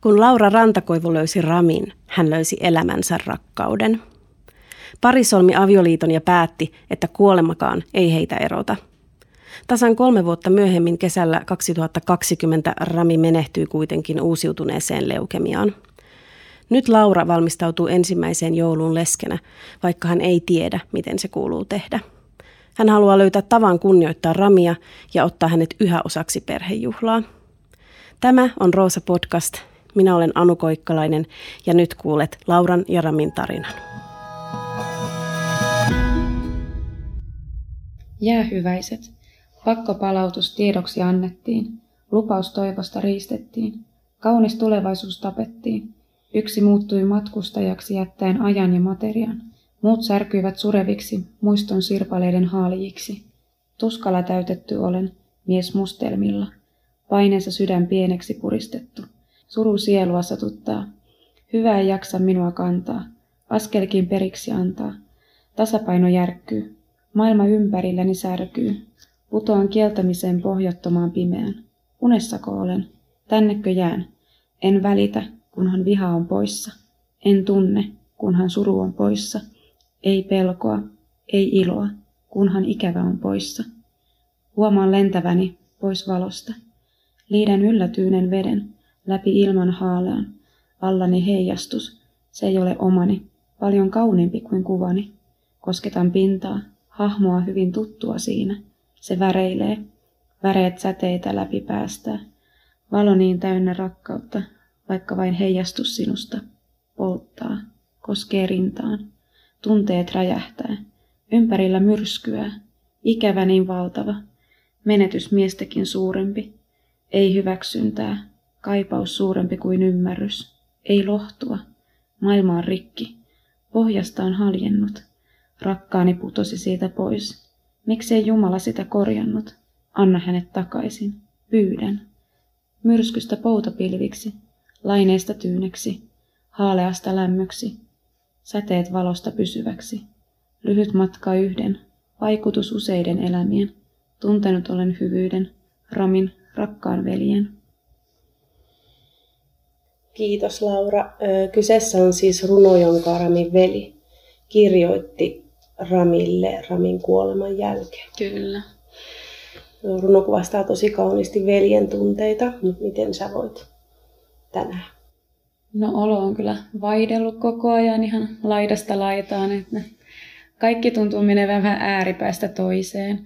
Kun Laura Rantakoivu löysi Ramin, hän löysi elämänsä rakkauden. Pari solmi avioliiton ja päätti, että kuolemakaan ei heitä erota. Tasan kolme vuotta myöhemmin kesällä 2020 Rami menehtyi kuitenkin uusiutuneeseen leukemiaan. Nyt Laura valmistautuu ensimmäiseen jouluun leskenä, vaikka hän ei tiedä, miten se kuuluu tehdä. Hän haluaa löytää tavan kunnioittaa Ramia ja ottaa hänet yhä osaksi perhejuhlaa. Tämä on Roosa Podcast. Minä olen Anu Koikkalainen ja nyt kuulet Lauran ja Ramin tarinan. Jäähyväiset. Pakkopalautus tiedoksi annettiin. Lupaus toivosta riistettiin. Kaunis tulevaisuus tapettiin. Yksi muuttui matkustajaksi jättäen ajan ja materian. Muut särkyivät sureviksi, muiston sirpaleiden haalijiksi. Tuskalla täytetty olen, mies mustelmilla. Paineensa sydän pieneksi puristettu. Suru sielua satuttaa. Hyvä ei jaksa minua kantaa. Askelkin periksi antaa. Tasapaino järkkyy. Maailma ympärilläni särkyy. Putoan kieltämiseen pohjattomaan pimeään. Unessako olen? Tännekö jään? En välitä, kunhan viha on poissa. En tunne, kunhan suru on poissa. Ei pelkoa, ei iloa, kunhan ikävä on poissa. Huomaan lentäväni pois valosta. Liidän yllätyynen veden läpi ilman haalean. Allani heijastus, se ei ole omani, paljon kauniimpi kuin kuvani. Kosketan pintaa, hahmoa hyvin tuttua siinä. Se väreilee, väreet säteitä läpi päästää. Valo niin täynnä rakkautta, vaikka vain heijastus sinusta. Polttaa, koskee rintaan. Tunteet räjähtää. Ympärillä myrskyää. Ikävä niin valtava. Menetys miestäkin suurempi. Ei hyväksyntää. Kaipaus suurempi kuin ymmärrys. Ei lohtua. Maailma on rikki. Pohjasta on haljennut. Rakkaani putosi siitä pois. Miksei Jumala sitä korjannut? Anna hänet takaisin. Pyydän. Myrskystä poutapilviksi. Laineesta tyyneksi. Haaleasta lämmöksi säteet valosta pysyväksi. Lyhyt matka yhden, vaikutus useiden elämien, tuntenut olen hyvyyden, Ramin rakkaan veljen. Kiitos Laura. Kyseessä on siis runo, jonka Ramin veli kirjoitti Ramille Ramin kuoleman jälkeen. Kyllä. Runo kuvastaa tosi kauniisti veljen tunteita, mutta miten sä voit tänään No olo on kyllä vaihdellut koko ajan ihan laidasta laitaan, että kaikki tuntuu menevän vähän ääripäästä toiseen.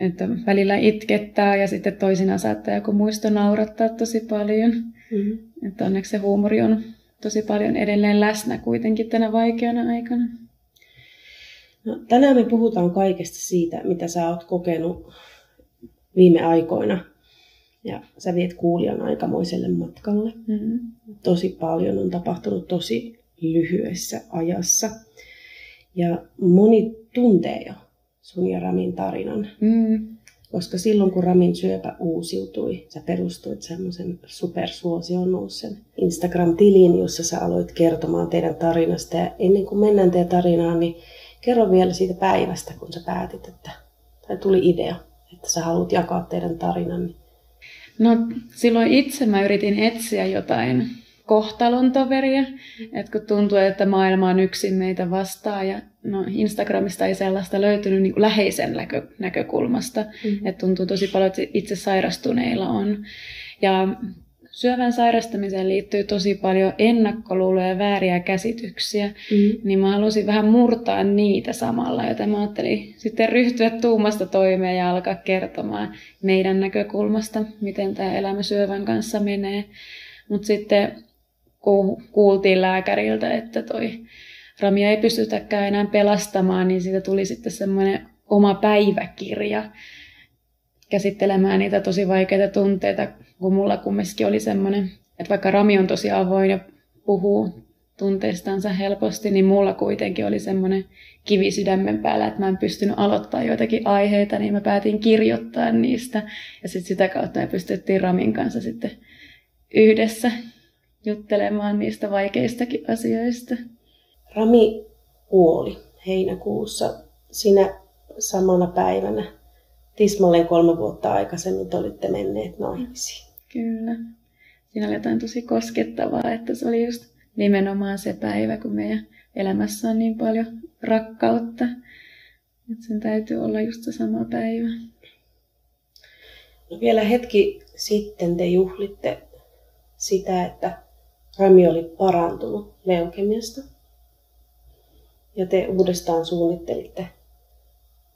Että välillä itkettää ja sitten toisinaan saattaa joku muisto naurattaa tosi paljon. Mm-hmm. Että onneksi se huumori on tosi paljon edelleen läsnä kuitenkin tänä vaikeana aikana. No, tänään me puhutaan kaikesta siitä, mitä sä oot kokenut viime aikoina ja sä viet kuulijan aikamoiselle matkalle. Mm-hmm. Tosi paljon on tapahtunut tosi lyhyessä ajassa. Ja moni tuntee jo sun ja Ramin tarinan. Mm. Koska silloin kun Ramin syöpä uusiutui, sä perustuit semmoisen supersuosion nousen Instagram-tiliin, jossa sä aloit kertomaan teidän tarinasta. Ja ennen kuin mennään teidän tarinaan, niin kerro vielä siitä päivästä, kun sä päätit, että, tai tuli idea, että sä haluat jakaa teidän tarinan. No silloin itse mä yritin etsiä jotain kohtalon toveria, että kun tuntuu, että maailma on yksin meitä vastaan ja no, Instagramista ei sellaista löytynyt niin läheisen näkö, näkökulmasta, mm-hmm. että tuntuu tosi paljon, että itse sairastuneilla on. Ja syövän sairastamiseen liittyy tosi paljon ennakkoluuloja ja vääriä käsityksiä, mm. niin mä halusin vähän murtaa niitä samalla, joten mä ajattelin sitten ryhtyä tuumasta toimeen ja alkaa kertomaan meidän näkökulmasta, miten tämä elämä syövän kanssa menee. Mutta sitten kun kuultiin lääkäriltä, että toi Ramia ei pystytäkään enää pelastamaan, niin siitä tuli sitten semmoinen oma päiväkirja, käsittelemään niitä tosi vaikeita tunteita, kun mulla kumminkin oli semmoinen, että vaikka Rami on tosi avoin ja puhuu tunteistansa helposti, niin mulla kuitenkin oli semmoinen kivi sydämen päällä, että mä en pystynyt aloittaa joitakin aiheita, niin mä päätin kirjoittaa niistä. Ja sitten sitä kautta me pystyttiin Ramin kanssa sitten yhdessä juttelemaan niistä vaikeistakin asioista. Rami kuoli heinäkuussa sinä samana päivänä tismalleen kolme vuotta aikaisemmin te olitte menneet naimisiin. Kyllä. siinä oli jotain tosi koskettavaa, että se oli just nimenomaan se päivä, kun meidän elämässä on niin paljon rakkautta. Että sen täytyy olla just se sama päivä. No vielä hetki sitten te juhlitte sitä, että Rami oli parantunut leukemiasta. Ja te uudestaan suunnittelitte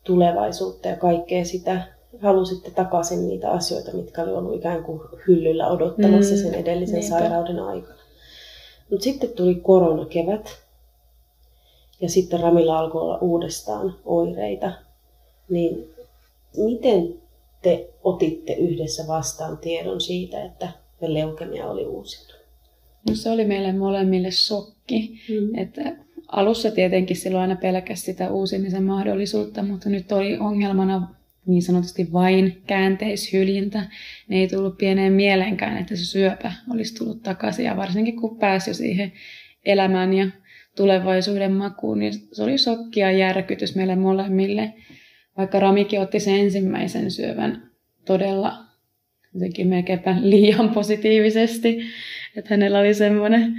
tulevaisuutta ja kaikkea sitä. Halusitte takaisin niitä asioita, mitkä oli ollut ikään kuin hyllyllä odottamassa mm, sen edellisen niinpä. sairauden aikana. Mutta sitten tuli koronakevät ja sitten Ramilla alkoi olla uudestaan oireita. Niin miten te otitte yhdessä vastaan tiedon siitä, että leukemia oli uusinut? No se oli meille molemmille shokki. Mm. Että alussa tietenkin silloin aina pelkäsi sitä uusimisen mahdollisuutta, mutta nyt oli ongelmana niin sanotusti vain käänteishyljintä. Ne ei tullut pieneen mieleenkään, että se syöpä olisi tullut takaisin. Ja varsinkin kun pääsi jo siihen elämään ja tulevaisuuden makuun, niin se oli shokki ja järkytys meille molemmille. Vaikka Ramikin otti sen ensimmäisen syövän todella jotenkin melkeinpä liian positiivisesti, että hänellä oli semmoinen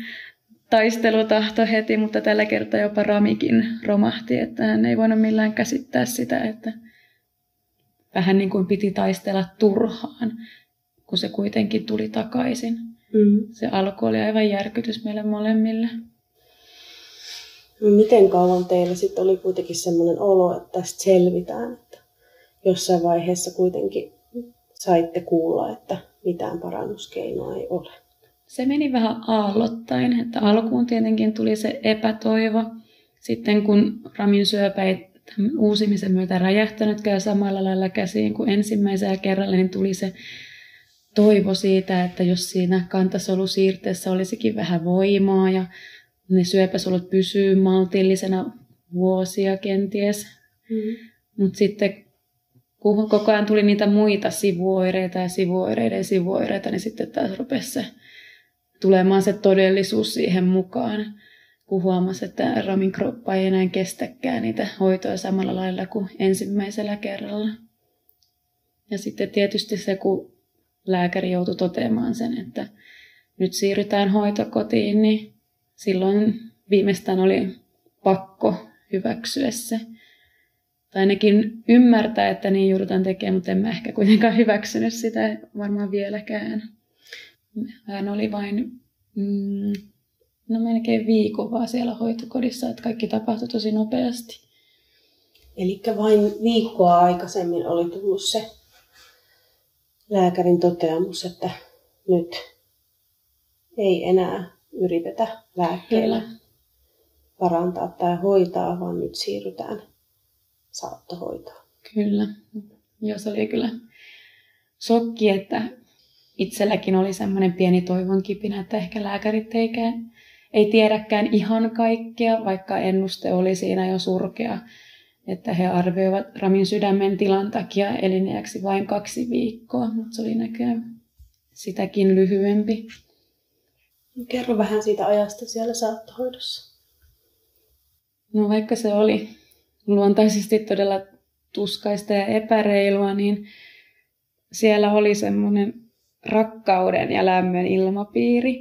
taistelutahto heti, mutta tällä kertaa jopa Ramikin romahti, että hän ei voinut millään käsittää sitä, että vähän niin kuin piti taistella turhaan, kun se kuitenkin tuli takaisin. Mm. Se alku oli aivan järkytys meille molemmille. Miten kauan teillä sitten oli kuitenkin semmoinen olo, että tästä selvitään, että jossain vaiheessa kuitenkin saitte kuulla, että mitään parannuskeinoa ei ole? Se meni vähän aallottain, että alkuun tietenkin tuli se epätoivo. Sitten kun Ramin syöpä ei uusimisen myötä räjähtänytkään samalla lailla käsiin kuin ensimmäisellä kerralla, niin tuli se toivo siitä, että jos siinä kantasolusiirteessä olisikin vähän voimaa ja ne syöpäsolut pysyy maltillisena vuosia kenties. Mm. Mutta sitten kun koko ajan tuli niitä muita sivuoireita ja sivuoireiden sivuoireita, niin sitten taas rupesi se tulemaan se todellisuus siihen mukaan, kun huomasi, että Ramin kroppa ei enää kestäkään niitä hoitoja samalla lailla kuin ensimmäisellä kerralla. Ja sitten tietysti se, kun lääkäri joutui toteamaan sen, että nyt siirrytään hoitokotiin, niin silloin viimeistään oli pakko hyväksyä se. Tai ainakin ymmärtää, että niin joudutaan tekemään, mutta en mä ehkä kuitenkaan hyväksynyt sitä varmaan vieläkään. Hän oli vain mm, no melkein viikon vaan siellä hoitokodissa, että kaikki tapahtui tosi nopeasti. Eli vain viikkoa aikaisemmin oli tullut se lääkärin toteamus, että nyt ei enää yritetä lääkkeellä Kyllä. parantaa tai hoitaa, vaan nyt siirrytään saattohoitoon. Kyllä. Joo, se oli kyllä sokki, että itselläkin oli semmoinen pieni toivon kipinä, että ehkä lääkärit eikään, ei tiedäkään ihan kaikkea, vaikka ennuste oli siinä jo surkea, että he arvioivat Ramin sydämen tilan takia elineäksi vain kaksi viikkoa, mutta se oli näköjään sitäkin lyhyempi. Kerro vähän siitä ajasta siellä saattohoidossa. No vaikka se oli luontaisesti todella tuskaista ja epäreilua, niin siellä oli semmoinen rakkauden ja lämmön ilmapiiri,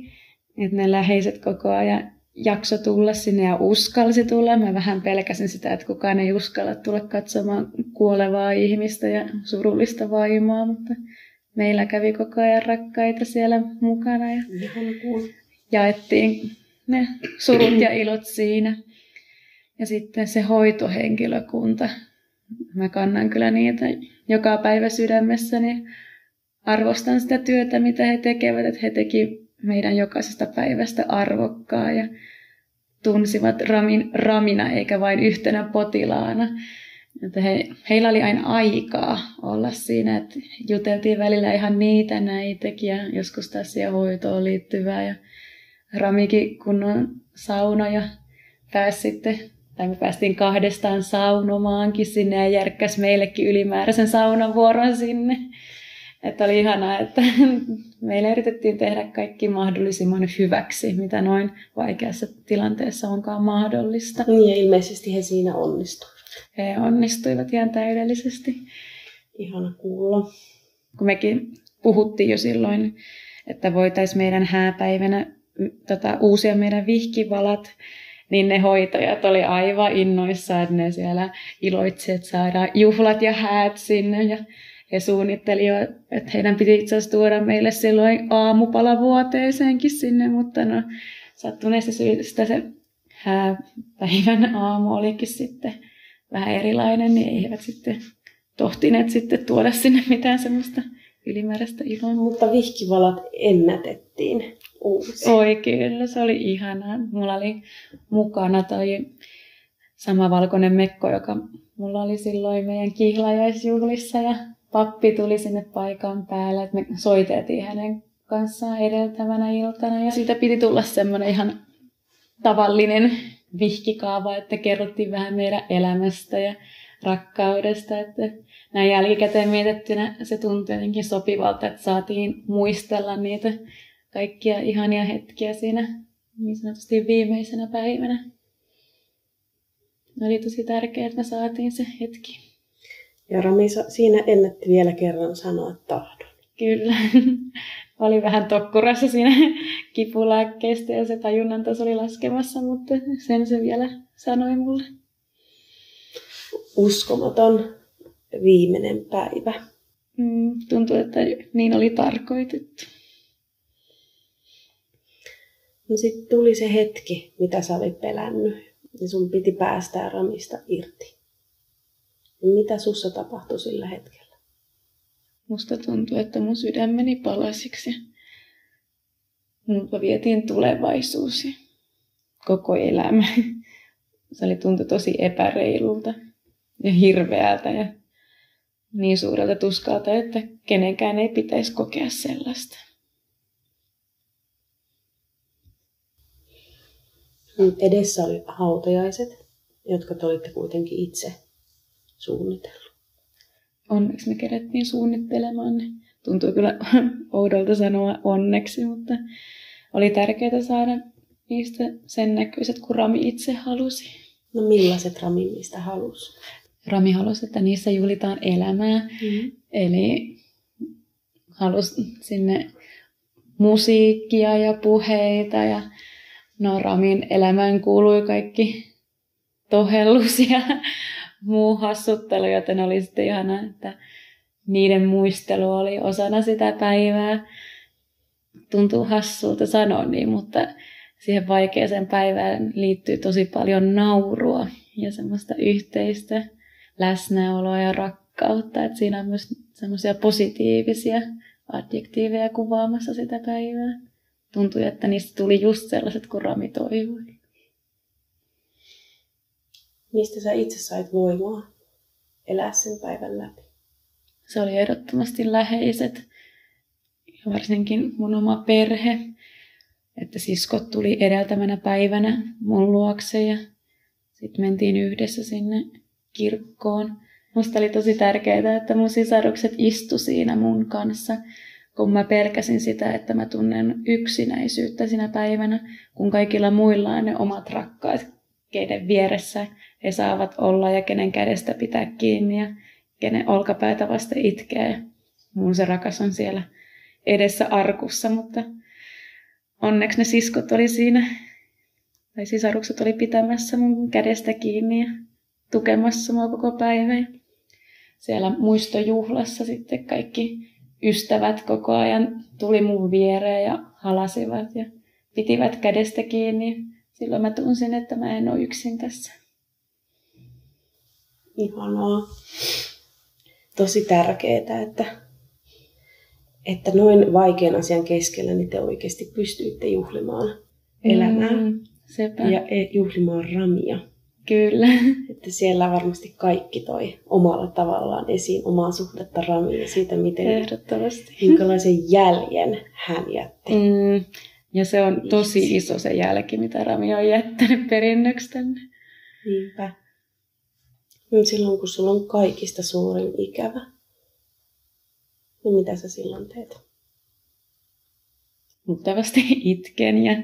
että ne läheiset koko ajan jakso tulla sinne ja uskalsi tulla. Mä vähän pelkäsin sitä, että kukaan ei uskalla tulla katsomaan kuolevaa ihmistä ja surullista vaimoa, mutta meillä kävi koko ajan rakkaita siellä mukana ja jaettiin ne surut ja ilot siinä. Ja sitten se hoitohenkilökunta. Mä kannan kyllä niitä joka päivä sydämessäni. Arvostan sitä työtä, mitä he tekevät, että he teki meidän jokaisesta päivästä arvokkaa ja tunsivat Ramin Ramina eikä vain yhtenä potilaana. Että he, heillä oli aina aikaa olla siinä, että juteltiin välillä ihan niitä näitäkin ja joskus taas siihen hoitoon liittyvää. Ja Ramikin kunnon sauna ja pääsi sitten tai me päästiin kahdestaan saunomaankin sinne ja järkkäs meillekin ylimääräisen saunan vuoron sinne. Että oli ihanaa, että meillä yritettiin tehdä kaikki mahdollisimman hyväksi, mitä noin vaikeassa tilanteessa onkaan mahdollista. Niin ja ilmeisesti he siinä onnistuivat. He onnistuivat ihan täydellisesti. Ihana kuulla. Kun mekin puhuttiin jo silloin, että voitaisiin meidän hääpäivänä tota, uusia meidän vihkivalat, niin ne hoitajat oli aivan innoissaan, että ne siellä iloitsi, että saadaan juhlat ja häät sinne. Ja he suunnitteli jo, että heidän piti itse asiassa tuoda meille silloin aamupala vuoteeseenkin sinne, mutta no sattuneesta syystä se hääpäivän aamu olikin sitten vähän erilainen, niin eivät sitten tohtineet sitten tuoda sinne mitään semmoista ylimääräistä iloa. Mutta vihkivalat ennätettiin uusi. Oi kyllä, se oli ihanaa. Mulla oli mukana toi sama valkoinen mekko, joka mulla oli silloin meidän kihlajaisjuhlissa ja pappi tuli sinne paikan päälle, että me soiteltiin hänen kanssaan edeltävänä iltana ja siitä piti tulla semmoinen ihan tavallinen vihkikaava, että kerrottiin vähän meidän elämästä ja rakkaudesta, että näin jälkikäteen mietittynä se tuntui jotenkin sopivalta, että saatiin muistella niitä kaikkia ihania hetkiä siinä niin sanotusti viimeisenä päivänä. Oli tosi tärkeää, että me saatiin se hetki. Ja Rami siinä ennätti vielä kerran sanoa tahdon. Kyllä. Oli vähän tokkurassa siinä kipulääkkeestä ja se tajunnan taso oli laskemassa, mutta sen se vielä sanoi mulle. Uskomaton viimeinen päivä. Mm, tuntuu, että niin oli tarkoitettu. No sitten tuli se hetki, mitä sä olit pelännyt, ja sun piti päästää Ramista irti. Ja mitä sussa tapahtui sillä hetkellä? Musta tuntuu, että mun sydän meni palasiksi. Mutta vietiin tulevaisuus ja koko elämä. Se oli tuntu tosi epäreilulta ja hirveältä ja niin suurelta tuskalta, että kenenkään ei pitäisi kokea sellaista. Edessä oli hautajaiset, jotka te olitte kuitenkin itse suunnitellut. Onneksi me kerettiin suunnittelemaan ne. Tuntuu kyllä oudolta sanoa onneksi, mutta oli tärkeää saada niistä sen näköiset, kun Rami itse halusi. No millaiset Rami niistä halusi? Rami halusi, että niissä juhlitaan elämää. Mm-hmm. Eli halusi sinne musiikkia ja puheita ja no Ramin elämään kuului kaikki tohellus ja muu hassuttelu, joten oli sitten ihana, että niiden muistelu oli osana sitä päivää. Tuntuu hassulta sanoa niin, mutta siihen vaikeaseen päivään liittyy tosi paljon naurua ja semmoista yhteistä läsnäoloa ja rakkautta. Että siinä on myös semmoisia positiivisia adjektiiveja kuvaamassa sitä päivää. Tuntui, että niistä tuli just sellaiset, kun Rami toivoi. Mistä sä itse sait voimaa elää sen päivän läpi? Se oli ehdottomasti läheiset, ja varsinkin mun oma perhe. Että siskot tuli edeltävänä päivänä mun luokse ja sitten mentiin yhdessä sinne kirkkoon. Musta oli tosi tärkeää, että mun sisarukset istu siinä mun kanssa, kun mä pelkäsin sitä, että mä tunnen yksinäisyyttä sinä päivänä, kun kaikilla muilla on ne omat rakkaat, keiden vieressä he saavat olla ja kenen kädestä pitää kiinni ja kenen olkapäätä vasta itkee. Mun se rakas on siellä edessä arkussa, mutta onneksi ne siskot oli siinä, tai sisarukset oli pitämässä mun kädestä kiinni ja tukemassa mua koko päivän. Siellä muistojuhlassa sitten kaikki ystävät koko ajan tuli mun viereen ja halasivat ja pitivät kädestä kiinni. Silloin mä tunsin, että mä en ole yksin tässä. Ihanaa. Tosi tärkeää, että, että noin vaikean asian keskellä niin te oikeasti pystyitte juhlimaan elämää mm, sepä. ja e- juhlimaan ramia. Kyllä. Että siellä varmasti kaikki toi omalla tavallaan esiin omaa suhdetta Ramiin ja siitä, miten, Ehdottomasti. minkälaisen jäljen hän jätti. Mm. Ja se on tosi iso se jälki, mitä Rami on jättänyt perinnöksi tänne. Niinpä. No silloin, kun sulla on kaikista suurin ikävä, niin mitä sä silloin teet? Luultavasti itken ja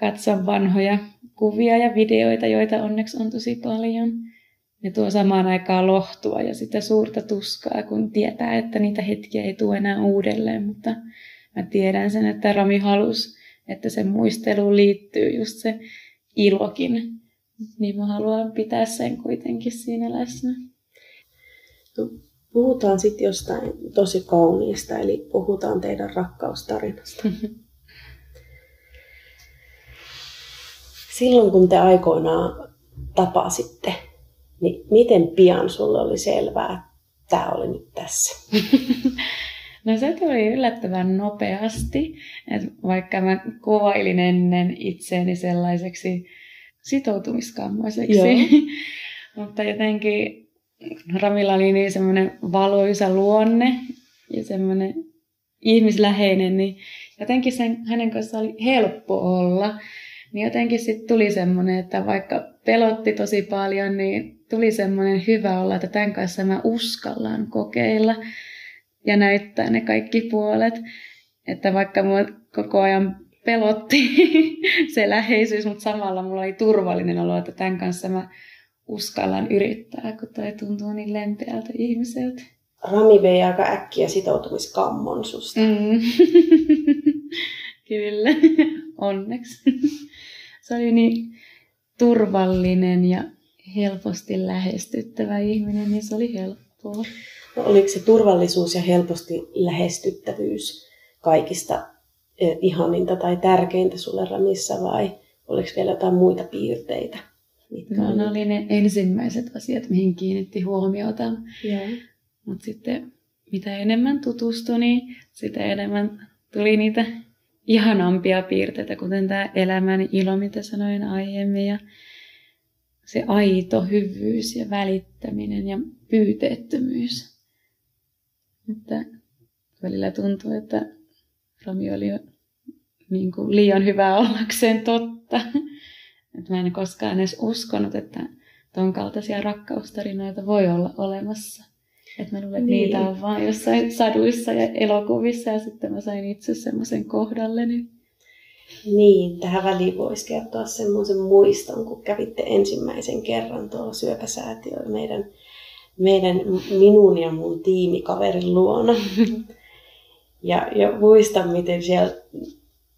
katson vanhoja kuvia ja videoita, joita onneksi on tosi paljon. Ne tuo samaan aikaan lohtua ja sitä suurta tuskaa, kun tietää, että niitä hetkiä ei tule enää uudelleen. Mutta mä tiedän sen, että Rami halusi, että se muisteluun liittyy just se ilokin. Niin mä haluan pitää sen kuitenkin siinä läsnä. No, puhutaan sitten jostain tosi kauniista, eli puhutaan teidän rakkaustarinasta. Silloin kun te aikoinaan tapasitte, niin miten pian sulle oli selvää, että tämä oli nyt tässä? No se tuli yllättävän nopeasti, että vaikka mä kuvailin ennen itseäni sellaiseksi sitoutumiskammoiseksi, mutta jotenkin Ramilla oli niin semmoinen valoisa luonne ja semmoinen ihmisläheinen, niin jotenkin sen, hänen kanssaan oli helppo olla. Niin jotenkin sitten tuli semmoinen, että vaikka pelotti tosi paljon, niin tuli semmoinen hyvä olla, että tämän kanssa mä uskallan kokeilla ja näyttää ne kaikki puolet. Että vaikka mua koko ajan pelotti se läheisyys, mutta samalla mulla oli turvallinen olo, että tämän kanssa mä uskallan yrittää, kun toi tuntuu niin lempeältä ihmiseltä. Rami vei aika äkkiä sitoutumiskammon susta. Mm. Kyllä, onneksi. Se oli niin turvallinen ja helposti lähestyttävä ihminen, niin se oli helppoa. No, oliko se turvallisuus ja helposti lähestyttävyys kaikista ihaninta tai tärkeintä sulle Ramissa vai oliko vielä jotain muita piirteitä? Mitkä no, ne oli ne ensimmäiset asiat, mihin kiinnitti huomiota. Mutta sitten mitä enemmän tutustui, niin sitä enemmän tuli niitä ihanampia piirteitä, kuten tämä elämän ilo, mitä sanoin aiemmin, ja se aito hyvyys ja välittäminen ja pyyteettömyys. Että välillä tuntuu, että Rami oli niin kuin liian hyvä ollakseen totta. Että mä en koskaan edes uskonut, että ton kaltaisia rakkaustarinoita voi olla olemassa. Että mä luulen, että niin. niitä on vain jossain saduissa ja elokuvissa ja sitten mä sain itse semmoisen kohdalleni. Niin, tähän väliin voisi kertoa semmoisen muiston, kun kävitte ensimmäisen kerran tuolla syöpäsäätiöllä meidän, meidän minun ja mun tiimikaverin luona. Ja, ja muistan, miten siellä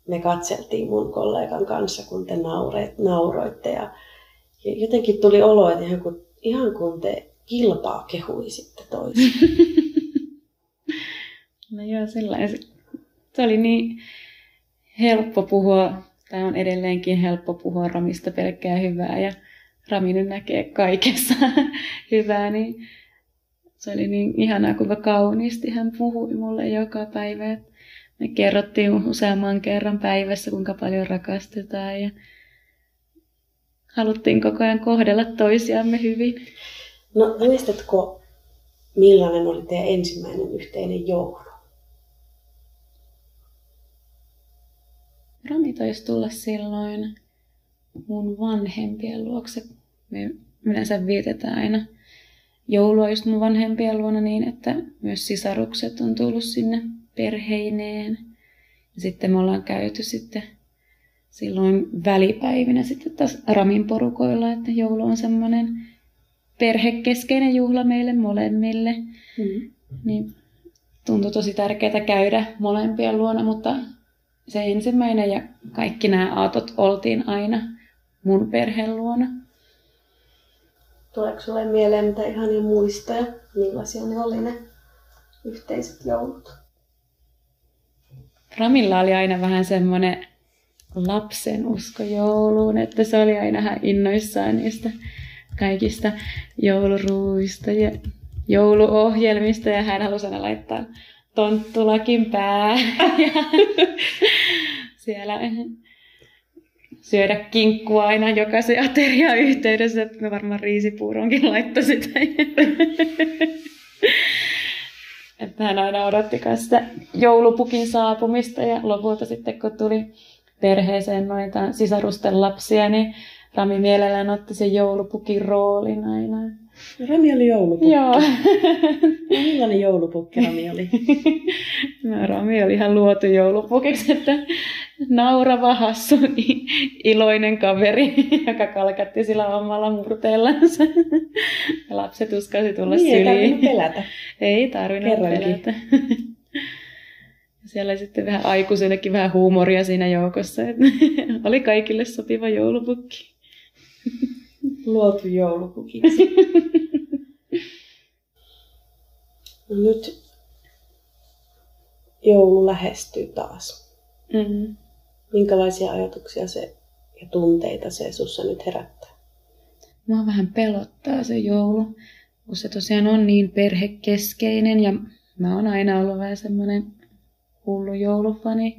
me katseltiin mun kollegan kanssa, kun te naureet, nauroitte. Ja, ja jotenkin tuli olo, että ihan kun, ihan kun te kilpaa kehuisitte toisiin. no joo, sellainen. Se oli niin helppo puhua, tai on edelleenkin helppo puhua Ramista pelkkää hyvää, ja Rami nyt näkee kaikessa hyvää, niin se oli niin ihanaa, kuinka kauniisti hän puhui mulle joka päivä. Me kerrottiin useamman kerran päivässä, kuinka paljon rakastetaan ja haluttiin koko ajan kohdella toisiamme hyvin. No muistatko, millainen oli teidän ensimmäinen yhteinen joulu? Rami taisi tulla silloin mun vanhempien luokse. Me yleensä vietetään aina joulua just mun vanhempien luona niin, että myös sisarukset on tullut sinne perheineen. Ja sitten me ollaan käyty sitten silloin välipäivinä sitten taas Ramin porukoilla, että joulu on semmoinen perhekeskeinen juhla meille molemmille. Mm. Niin tuntui tosi tärkeää käydä molempien luona, mutta se ensimmäinen ja kaikki nämä aatot oltiin aina mun perheen luona. Tuleeko sulle mieleen mitä ihania muistoja, millaisia ne oli ne yhteiset joulut? Ramilla oli aina vähän semmoinen lapsen usko jouluun, että se oli aina ihan innoissaan niistä kaikista jouluruuista ja jouluohjelmista ja hän halusi aina laittaa tonttulakin pää ja siellä syödä kinkkua aina jokaisen ateria yhteydessä, että me varmaan riisipuuronkin laittoi sitä. että hän aina odotti sitä joulupukin saapumista ja lopulta sitten kun tuli perheeseen noita sisarusten lapsia, niin Rami mielellään otti sen joulupukin roolin aina. Rami oli joulupukki. Joo. no, millainen joulupukki Rami oli? no, Rami oli ihan luotu joulupukiksi, että naurava, hassu, iloinen kaveri, joka kalkatti sillä omalla murteellansa. Ja lapset uskasi tulla niin, syliin. ei tarvinnut pelätä. Ei tarvinnut Kerrankin. pelätä. Siellä sitten vähän aikuisellekin vähän huumoria siinä joukossa. Että oli kaikille sopiva joulupukki. Luotu joulupukiksi. No nyt joulu lähestyy taas. Mm. Minkälaisia ajatuksia se ja tunteita se sussa nyt herättää? Mua vähän pelottaa se joulu, kun se tosiaan on niin perhekeskeinen ja mä oon aina ollut vähän semmoinen hullu joulufani,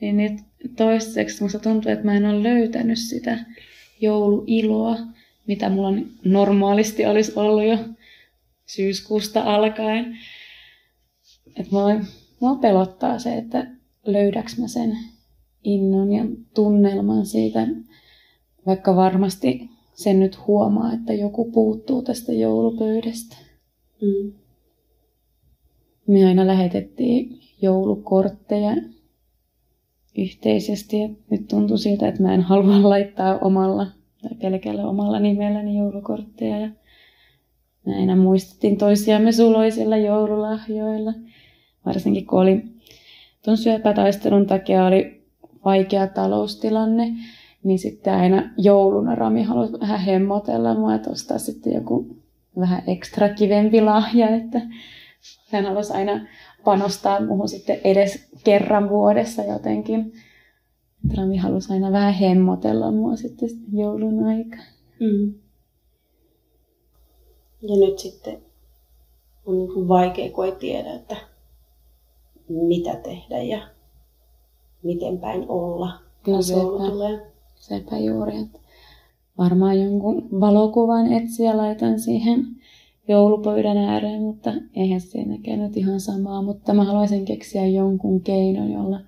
niin nyt toiseksi musta tuntuu, että mä en ole löytänyt sitä jouluiloa, mitä mulla normaalisti olisi ollut jo syyskuusta alkaen. Et mua, mua pelottaa se, että löydäks mä sen innon ja tunnelman siitä, vaikka varmasti sen nyt huomaa, että joku puuttuu tästä joulupöydästä. Mm. Me aina lähetettiin joulukortteja yhteisesti. Ja nyt tuntuu siltä, että mä en halua laittaa omalla tai pelkällä omalla nimelläni joulukortteja. Ja me aina muistettiin toisiamme suloisilla joululahjoilla. Varsinkin kun oli tuon syöpätaistelun takia oli vaikea taloustilanne, niin sitten aina jouluna Rami halusi vähän hemmotella mua, että ostaa sitten joku vähän ekstra kivempi lahja, että hän halusi aina panostaa muuhun sitten edes kerran vuodessa jotenkin. Rami halusi aina vähän hemmotella mua sitten joulun aikaa. Mm. Ja nyt sitten on niin vaikea, kun ei tiedä, että mitä tehdä ja miten päin olla, kun joulu tulee. Sepä juuri, että varmaan jonkun valokuvan etsiä laitan siihen joulupöydän ääreen, mutta eihän siinäkään nyt ihan samaa. Mutta mä haluaisin keksiä jonkun keinon, jolla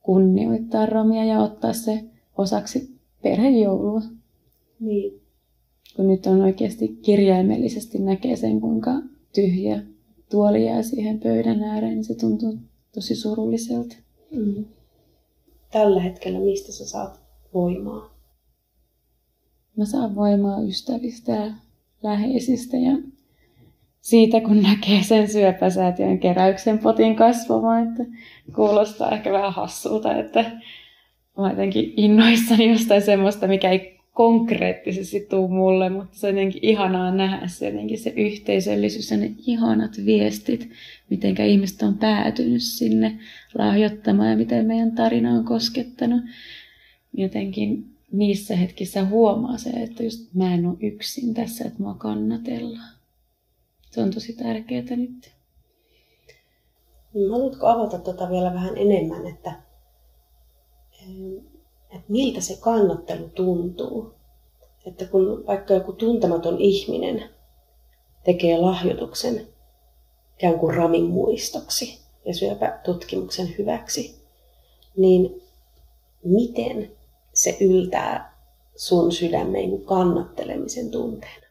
kunnioittaa Romia ja ottaa se osaksi perhejoulua. Niin. Kun nyt on oikeasti kirjaimellisesti näkee sen, kuinka tyhjä tuoli jää siihen pöydän ääreen, niin se tuntuu tosi surulliselta. Mm. Tällä hetkellä mistä sä saat voimaa? Mä saan voimaa ystävistä ja läheisistä ja siitä, kun näkee sen syöpäsäätiön keräyksen potin kasvamaan, että kuulostaa ehkä vähän hassulta, että mä jotenkin innoissani jostain semmoista, mikä ei konkreettisesti tuu mulle, mutta se on jotenkin ihanaa nähdä se, jotenkin se yhteisöllisyys ja ne ihanat viestit, miten ihmiset on päätynyt sinne lahjoittamaan ja miten meidän tarina on koskettanut. Jotenkin niissä hetkissä huomaa se, että just mä en ole yksin tässä, että mua kannatellaan. Se on tosi tärkeää nyt. Haluatko avata tuota vielä vähän enemmän, että, että miltä se kannattelu tuntuu? Että kun vaikka joku tuntematon ihminen tekee lahjoituksen ikään kuin ramin muistoksi ja syöpätutkimuksen hyväksi, niin miten se yltää sun sydämeen kannattelemisen tunteen?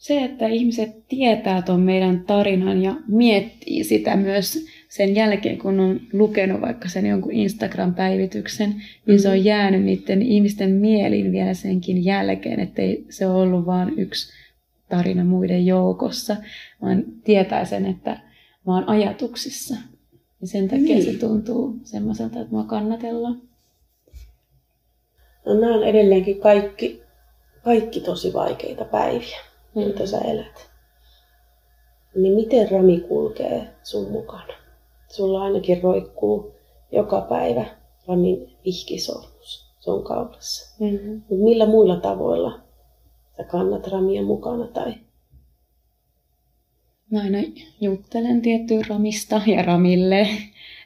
se, että ihmiset tietää tuon meidän tarinan ja miettii sitä myös sen jälkeen, kun on lukenut vaikka sen jonkun Instagram-päivityksen, niin mm. se on mm-hmm. jäänyt niiden ihmisten mieliin vielä senkin jälkeen, ettei se ole ollut vain yksi tarina muiden joukossa, vaan tietää sen, että mä oon ajatuksissa. Ja sen takia niin. se tuntuu semmoiselta, että mä kannatellaan. No nämä on edelleenkin kaikki, kaikki tosi vaikeita päiviä mm. mitä sä elät. Niin miten Rami kulkee sun mukana? Sulla ainakin roikkuu joka päivä Ramin vihkisormus sun kaulassa. Mm-hmm. Mutta millä muilla tavoilla sä kannat Ramia mukana tai Mä aina juttelen tiettyä Ramista ja Ramille.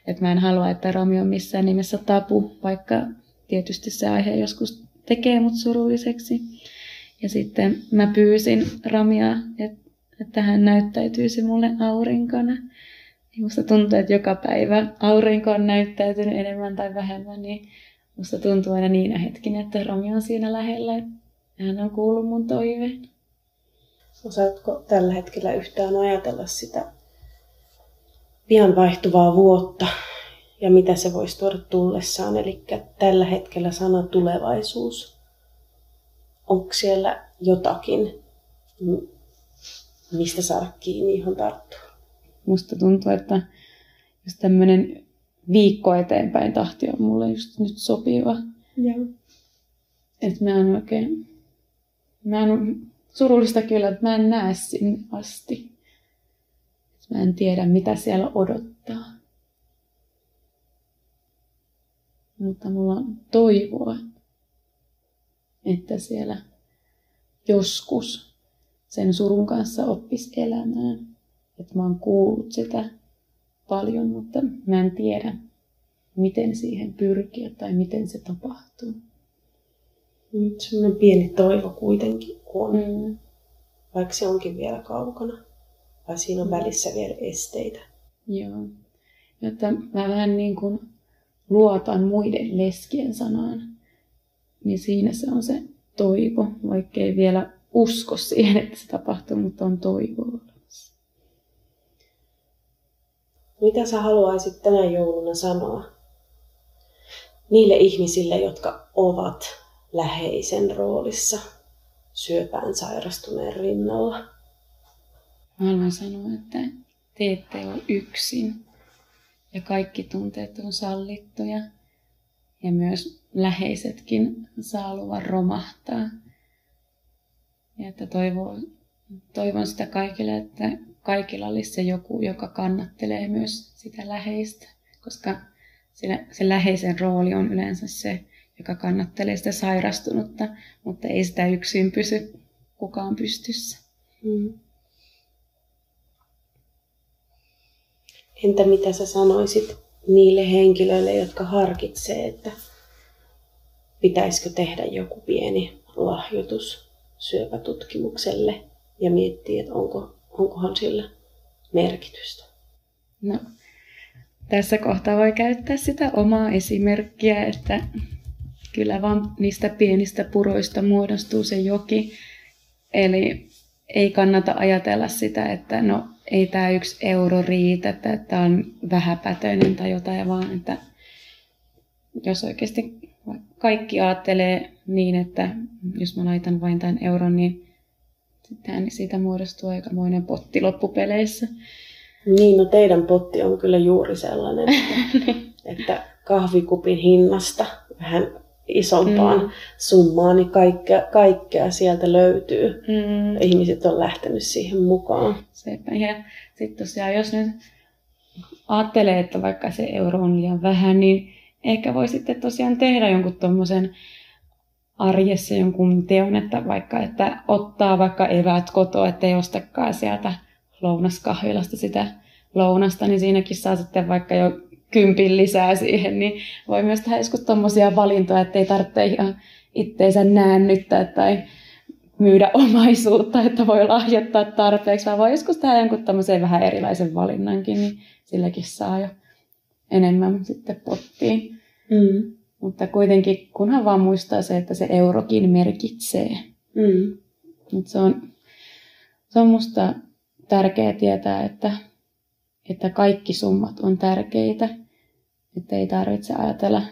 Että mä en halua, että Rami on missään nimessä tapu, vaikka tietysti se aihe joskus tekee mut surulliseksi. Ja sitten mä pyysin Ramia, että, että hän näyttäytyisi mulle aurinkona. Ja musta tuntuu, että joka päivä aurinko on näyttäytynyt enemmän tai vähemmän, niin musta tuntuu aina niinä hetkinä, että Rami on siinä lähellä. Hän on kuullut mun toiveen. Osaatko tällä hetkellä yhtään ajatella sitä pian vaihtuvaa vuotta ja mitä se voisi tuoda tullessaan? Eli tällä hetkellä sana tulevaisuus onko siellä jotakin, mistä saada kiinni, johon tarttua? Musta tuntuu, että Jos tämmöinen viikko eteenpäin tahti on mulle just nyt sopiva. Joo. Että mä en oikein... Mä en, surullista kyllä, että mä en näe sinne asti. Mä en tiedä, mitä siellä odottaa. Mutta mulla on toivoa, että siellä joskus sen surun kanssa oppis elämään. Että mä oon kuullut sitä paljon, mutta mä en tiedä, miten siihen pyrkiä tai miten se tapahtuu. Nyt semmoinen pieni toivo kuitenkin on, mm. vaikka se onkin vielä kaukana. Vai siinä on mm. välissä vielä esteitä. Joo. Että mä vähän niin kuin luotan muiden leskien sanaan, niin siinä se on se toivo, vaikkei vielä usko siihen, että se tapahtuu, mutta on toivo olemassa. Mitä sä haluaisit tänä jouluna sanoa niille ihmisille, jotka ovat läheisen roolissa syöpään sairastuneen rinnalla? Haluan sanoa, että te ette ole yksin ja kaikki tunteet on sallittuja ja myös läheisetkin saa luvan romahtaa. Ja että toivon, toivon sitä kaikille, että kaikilla olisi se joku, joka kannattelee myös sitä läheistä, koska se, se läheisen rooli on yleensä se, joka kannattelee sitä sairastunutta, mutta ei sitä yksin pysy kukaan pystyssä. Mm. Entä mitä sä sanoisit niille henkilöille, jotka harkitsee, että pitäisikö tehdä joku pieni lahjoitus syöpätutkimukselle ja miettii, että onko, onkohan sillä merkitystä? No, tässä kohtaa voi käyttää sitä omaa esimerkkiä, että kyllä vaan niistä pienistä puroista muodostuu se joki. Eli ei kannata ajatella sitä, että no ei tämä yksi euro riitä, että tämä on vähäpätöinen tai jotain, vaan että jos oikeasti kaikki ajattelee niin, että jos mä laitan vain tämän euron, niin sittenhän siitä muodostuu aikamoinen potti loppupeleissä. Niin, no teidän potti on kyllä juuri sellainen, että, että kahvikupin hinnasta vähän isompaan mm. summaan, niin kaikkea, kaikkea sieltä löytyy. Mm. Ihmiset on lähtenyt siihen mukaan. Sepä. Ja sitten tosiaan, jos nyt ajattelee, että vaikka se euro on liian vähän, niin ehkä voi sitten tosiaan tehdä jonkun tuommoisen arjessa jonkun teon, että vaikka että ottaa vaikka eväät kotoa, ettei ostakaan sieltä lounaskahvilasta sitä lounasta, niin siinäkin saa sitten vaikka jo kympin lisää siihen, niin voi myös tehdä joskus tuommoisia valintoja, että ei tarvitse ihan itteensä näännyttää tai myydä omaisuutta, että voi lahjoittaa tarpeeksi, vaan voi joskus tehdä jonkun tämmöisen vähän erilaisen valinnankin, niin silläkin saa jo enemmän sitten pottiin. Mm. Mutta kuitenkin, kunhan vaan muistaa se, että se eurokin merkitsee. Mm. Mutta se on, se on musta tärkeää tietää, että, että kaikki summat on tärkeitä. Että ei tarvitse ajatella,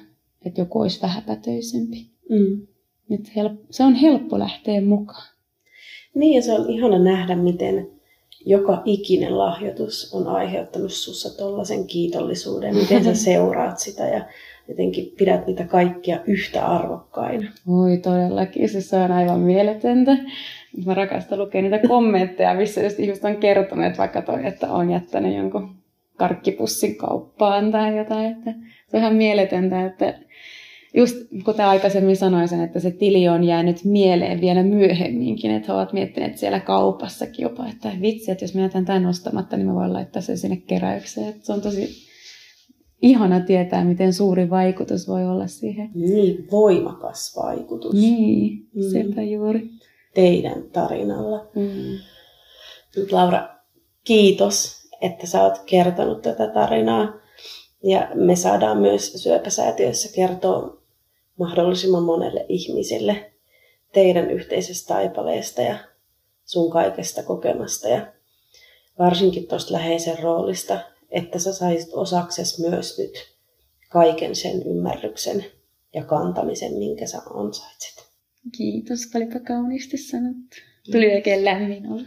että joku olisi vähäpätöisempi. Mm. Nyt se on helppo lähteä mukaan. Niin ja se on ihana nähdä, miten joka ikinen lahjoitus on aiheuttanut sussa tuollaisen kiitollisuuden, miten sä seuraat sitä ja jotenkin pidät niitä kaikkia yhtä arvokkaina. Oi todellakin, siis se on aivan mieletöntä. Mä rakastan lukea niitä kommentteja, missä just ihmiset on kertonut, että vaikka toi, että on jättänyt jonkun karkkipussin kauppaan tai jotain. Että se on ihan mieletöntä, että just kuten aikaisemmin sanoin sen, että se tili on jäänyt mieleen vielä myöhemminkin, että he ovat miettineet siellä kaupassakin jopa, että vitsi, että jos mä jätän tämän ostamatta, niin mä voin laittaa sen sinne keräykseen. Että se on tosi ihana tietää, miten suuri vaikutus voi olla siihen. Niin, voimakas vaikutus. Niin, mm. sepä juuri. Teidän tarinalla. Mm. Nyt Laura, kiitos, että sä oot kertonut tätä tarinaa. Ja me saadaan myös syöpäsäätiössä kertoa mahdollisimman monelle ihmiselle teidän yhteisestä taipaleesta ja sun kaikesta kokemasta ja varsinkin tuosta läheisen roolista, että sä saisit osakses myös nyt kaiken sen ymmärryksen ja kantamisen, minkä sä ansaitset. Kiitos, olipa kauniisti sanottu. Tuli oikein lämmin olla.